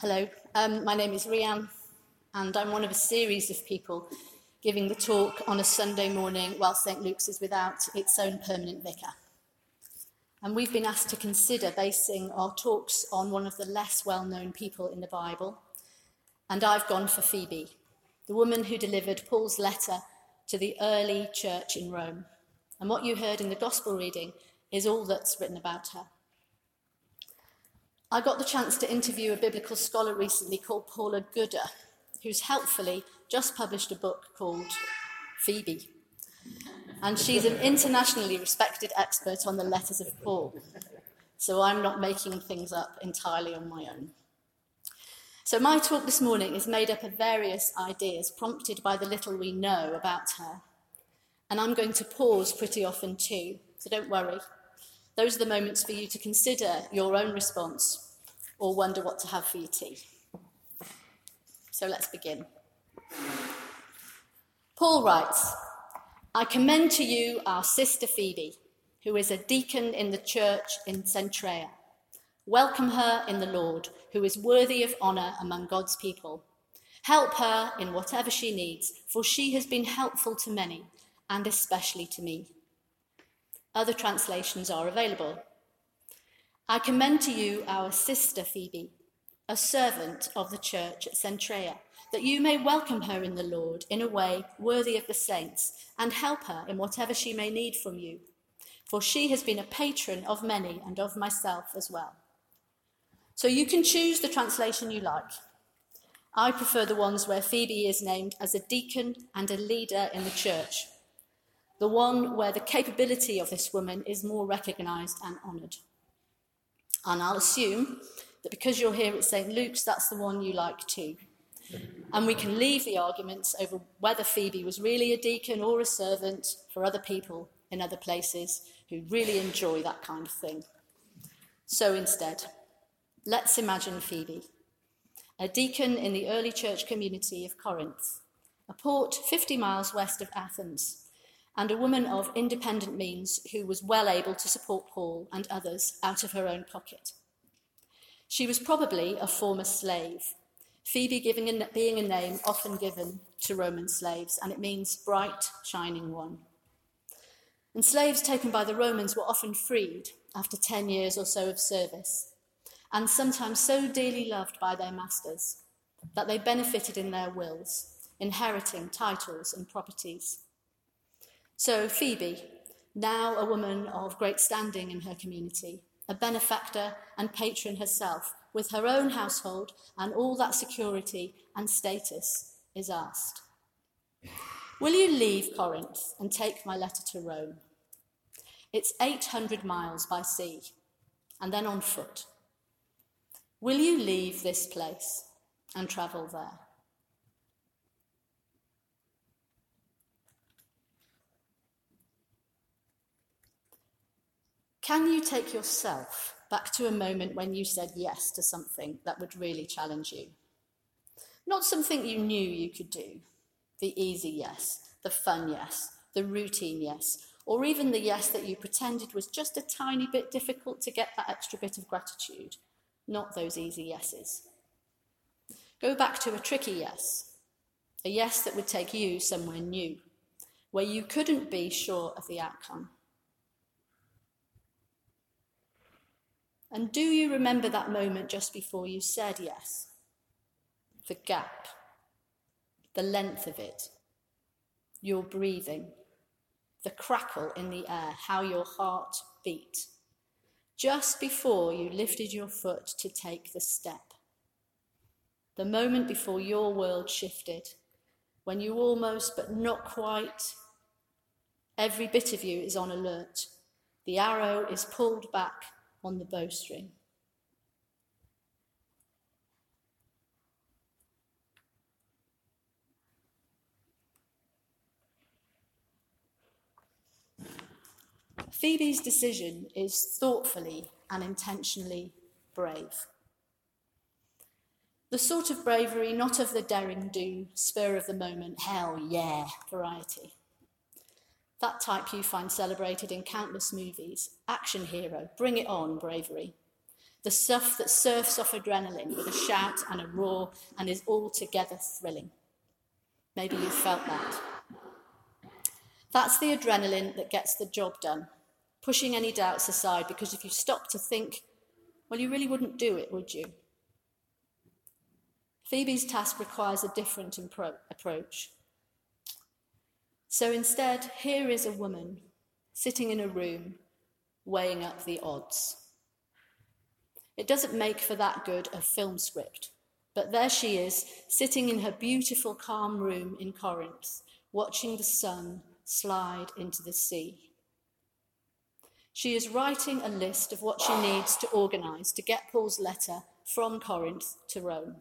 Hello, um, my name is Rianne, and I'm one of a series of people giving the talk on a Sunday morning while St Luke's is without its own permanent vicar. And we've been asked to consider basing our talks on one of the less well known people in the Bible. And I've gone for Phoebe, the woman who delivered Paul's letter to the early church in Rome. And what you heard in the Gospel reading is all that's written about her. I got the chance to interview a biblical scholar recently called Paula Gooder, who's helpfully just published a book called Phoebe. And she's an internationally respected expert on the letters of Paul. So I'm not making things up entirely on my own. So my talk this morning is made up of various ideas prompted by the little we know about her. And I'm going to pause pretty often too, so don't worry. Those are the moments for you to consider your own response or wonder what to have for your tea. So let's begin. Paul writes I commend to you our sister Phoebe, who is a deacon in the church in Cenchreae. Welcome her in the Lord, who is worthy of honour among God's people. Help her in whatever she needs, for she has been helpful to many, and especially to me. Other translations are available. I commend to you our sister Phoebe, a servant of the church at Cenchreae, that you may welcome her in the Lord in a way worthy of the saints, and help her in whatever she may need from you. For she has been a patron of many and of myself as well. So you can choose the translation you like. I prefer the ones where Phoebe is named as a deacon and a leader in the church the one where the capability of this woman is more recognised and honoured. And I'll assume that because you're here at St. Luke's, that's the one you like too. And we can leave the arguments over whether Phoebe was really a deacon or a servant for other people in other places who really enjoy that kind of thing. So instead, let's imagine Phoebe, a deacon in the early church community of Corinth, a port 50 miles west of Athens, and a woman of independent means who was well able to support Paul and others out of her own pocket. She was probably a former slave, Phoebe a, being a name often given to Roman slaves, and it means bright, shining one. And slaves taken by the Romans were often freed after 10 years or so of service, and sometimes so dearly loved by their masters that they benefited in their wills, inheriting titles and properties. So, Phoebe, now a woman of great standing in her community, a benefactor and patron herself, with her own household and all that security and status, is asked Will you leave Corinth and take my letter to Rome? It's 800 miles by sea and then on foot. Will you leave this place and travel there? Can you take yourself back to a moment when you said yes to something that would really challenge you? Not something you knew you could do, the easy yes, the fun yes, the routine yes, or even the yes that you pretended was just a tiny bit difficult to get that extra bit of gratitude. Not those easy yeses. Go back to a tricky yes, a yes that would take you somewhere new, where you couldn't be sure of the outcome. And do you remember that moment just before you said yes? The gap, the length of it, your breathing, the crackle in the air, how your heart beat, just before you lifted your foot to take the step. The moment before your world shifted, when you almost, but not quite, every bit of you is on alert. The arrow is pulled back on the bowstring. Phoebe's decision is thoughtfully and intentionally brave. The sort of bravery not of the daring do, spur of the moment, hell yeah variety. That type you find celebrated in countless movies. Action hero, bring it on, bravery. the stuff that surfs off adrenaline with a shout and a roar and is altogether thrilling. Maybe you've felt that. That's the adrenaline that gets the job done, pushing any doubts aside, because if you stop to think, well, you really wouldn't do it, would you? Phoebe's task requires a different impro- approach. So instead, here is a woman sitting in a room weighing up the odds. It doesn't make for that good a film script, but there she is, sitting in her beautiful, calm room in Corinth, watching the sun slide into the sea. She is writing a list of what she needs to organise to get Paul's letter from Corinth to Rome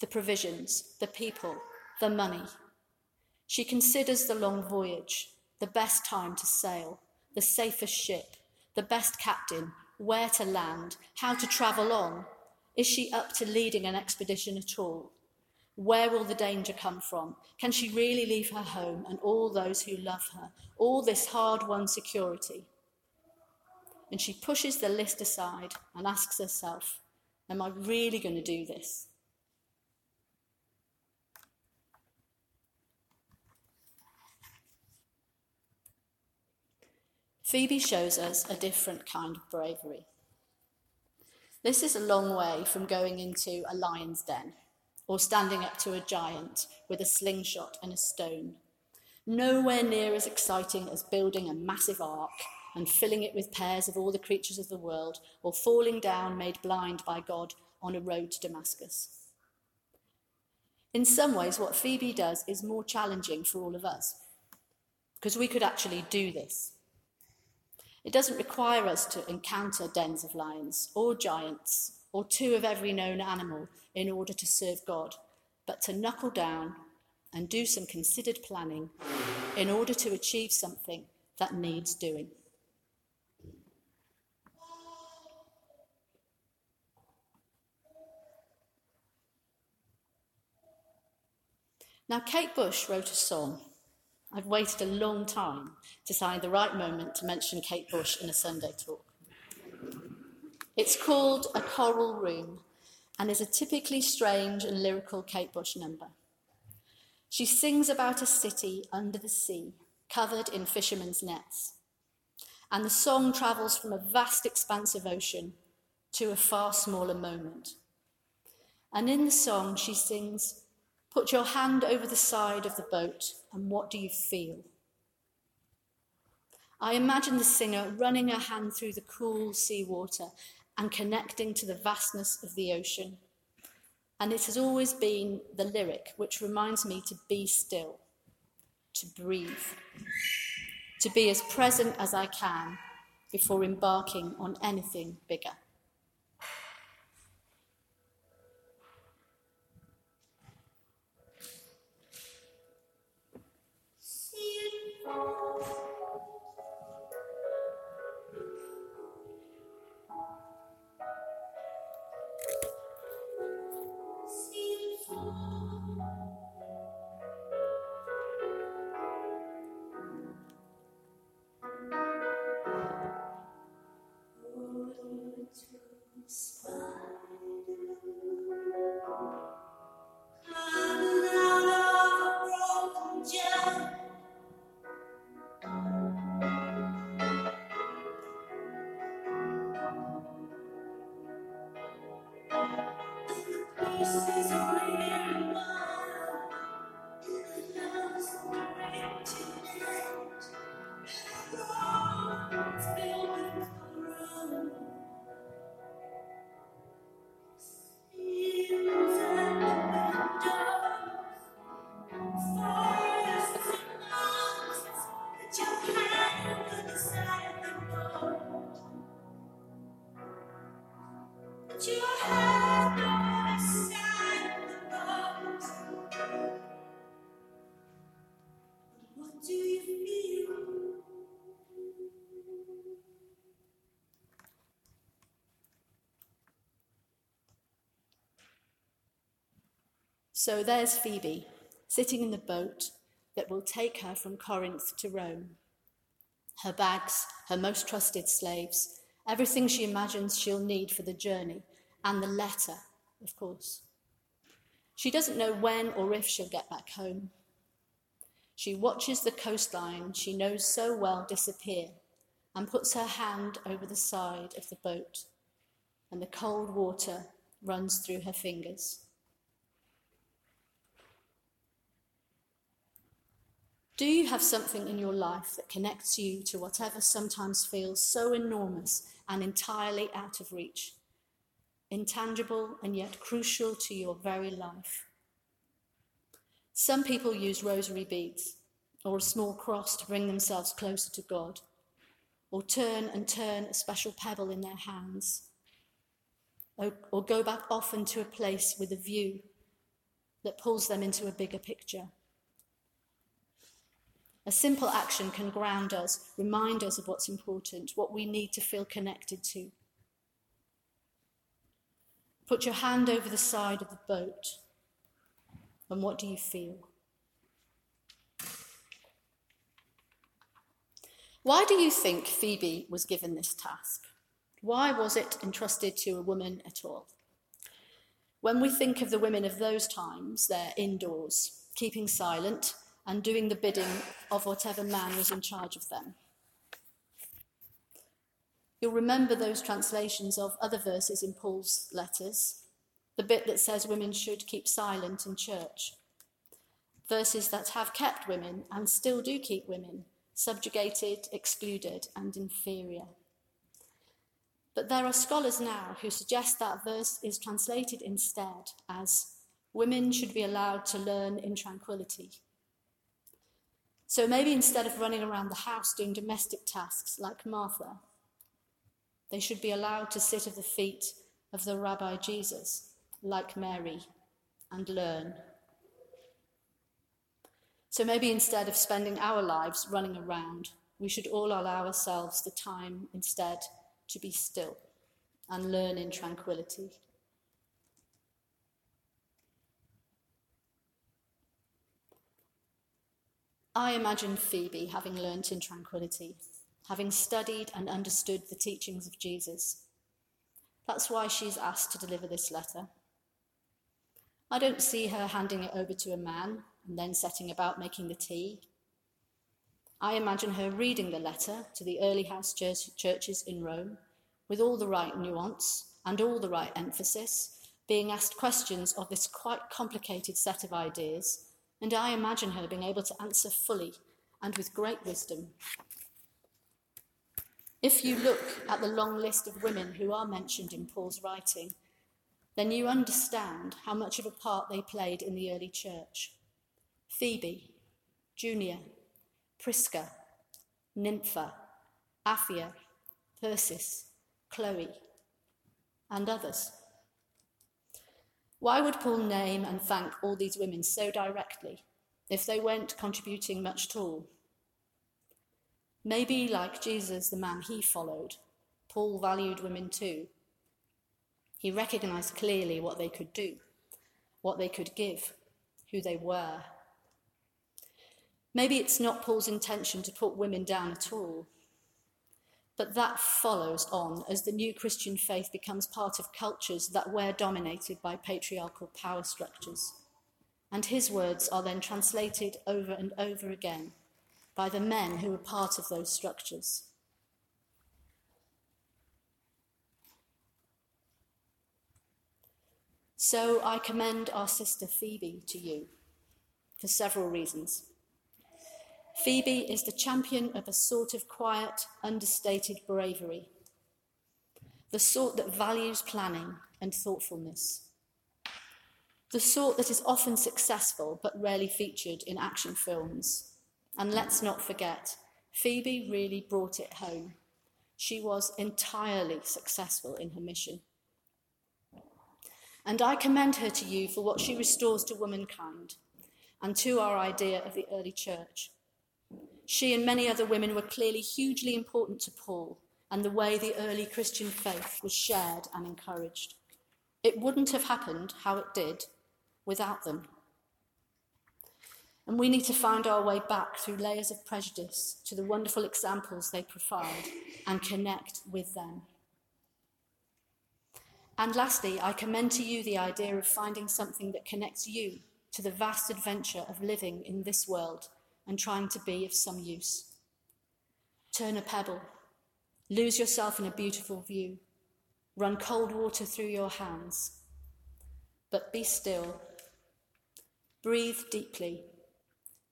the provisions, the people, the money. She considers the long voyage, the best time to sail, the safest ship, the best captain, where to land, how to travel on. Is she up to leading an expedition at all? Where will the danger come from? Can she really leave her home and all those who love her, all this hard won security? And she pushes the list aside and asks herself, Am I really going to do this? Phoebe shows us a different kind of bravery. This is a long way from going into a lion's den or standing up to a giant with a slingshot and a stone. Nowhere near as exciting as building a massive ark and filling it with pairs of all the creatures of the world, or falling down made blind by God on a road to Damascus. In some ways, what Phoebe does is more challenging for all of us, because we could actually do this. It doesn't require us to encounter dens of lions or giants or two of every known animal in order to serve God, but to knuckle down and do some considered planning in order to achieve something that needs doing. Now, Kate Bush wrote a song I've waited a long time to find the right moment to mention Kate Bush in a Sunday talk. It's called A Coral Room and is a typically strange and lyrical Kate Bush number. She sings about a city under the sea, covered in fishermen's nets. And the song travels from a vast expanse of ocean to a far smaller moment. And in the song, she sings, Put your hand over the side of the boat, and what do you feel? I imagine the singer running her hand through the cool sea water and connecting to the vastness of the ocean. And it has always been the lyric which reminds me to be still, to breathe, to be as present as I can before embarking on anything bigger. So there's Phoebe, sitting in the boat that will take her from Corinth to Rome. Her bags, her most trusted slaves, everything she imagines she'll need for the journey, and the letter, of course. She doesn't know when or if she'll get back home. She watches the coastline she knows so well disappear and puts her hand over the side of the boat, and the cold water runs through her fingers. Do you have something in your life that connects you to whatever sometimes feels so enormous and entirely out of reach? Intangible and yet crucial to your very life. Some people use rosary beads or a small cross to bring themselves closer to God, or turn and turn a special pebble in their hands, or, or go back often to a place with a view that pulls them into a bigger picture. A simple action can ground us, remind us of what's important, what we need to feel connected to. Put your hand over the side of the boat, and what do you feel? Why do you think Phoebe was given this task? Why was it entrusted to a woman at all? When we think of the women of those times, they're indoors, keeping silent, and doing the bidding of whatever man was in charge of them. You'll remember those translations of other verses in Paul's letters, the bit that says women should keep silent in church, verses that have kept women and still do keep women subjugated, excluded, and inferior. But there are scholars now who suggest that verse is translated instead as women should be allowed to learn in tranquility so maybe instead of running around the house doing domestic tasks like Martha, they should be allowed to sit at the feet of the Rabbi Jesus, like Mary, and learn. So maybe instead of spending our lives running around, we should all allow ourselves the time instead to be still and learn in tranquility. I imagine Phoebe having learnt in tranquility, having studied and understood the teachings of Jesus. That's why she's asked to deliver this letter. I don't see her handing it over to a man and then setting about making the tea. I imagine her reading the letter to the early house churches in Rome with all the right nuance and all the right emphasis, being asked questions of this quite complicated set of ideas and I imagine her being able to answer fully and with great wisdom. If you look at the long list of women who are mentioned in Paul's writing, then you understand how much of a part they played in the early church. Phoebe, Junia, Prisca, Nympha, Apphia, Persis, Chloe, and others. Why would Paul name and thank all these women so directly if they weren't contributing much at all? Maybe, like Jesus, the man he followed, Paul valued women too. He recognized clearly what they could do, what they could give, who they were. Maybe it's not Paul's intention to put women down at all, but that follows on as the new Christian faith becomes part of cultures that were dominated by patriarchal power structures. And his words are then translated over and over again by the men who were part of those structures. So I commend our sister Phoebe to you for several reasons. Phoebe is the champion of a sort of quiet, understated bravery, the sort that values planning and thoughtfulness, the sort that is often successful but rarely featured in action films. And let's not forget, Phoebe really brought it home. She was entirely successful in her mission. And I commend her to you for what she restores to womankind and to our idea of the early church. She and many other women were clearly hugely important to Paul and the way the early Christian faith was shared and encouraged. It wouldn't have happened how it did without them. And we need to find our way back through layers of prejudice to the wonderful examples they provide and connect with them. And lastly, I commend to you the idea of finding something that connects you to the vast adventure of living in this world and trying to be of some use. Turn a pebble, lose yourself in a beautiful view, run cold water through your hands. But be still, breathe deeply,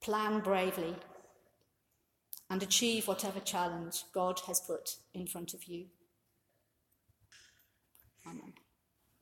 plan bravely, and achieve whatever challenge God has put in front of you. Amen.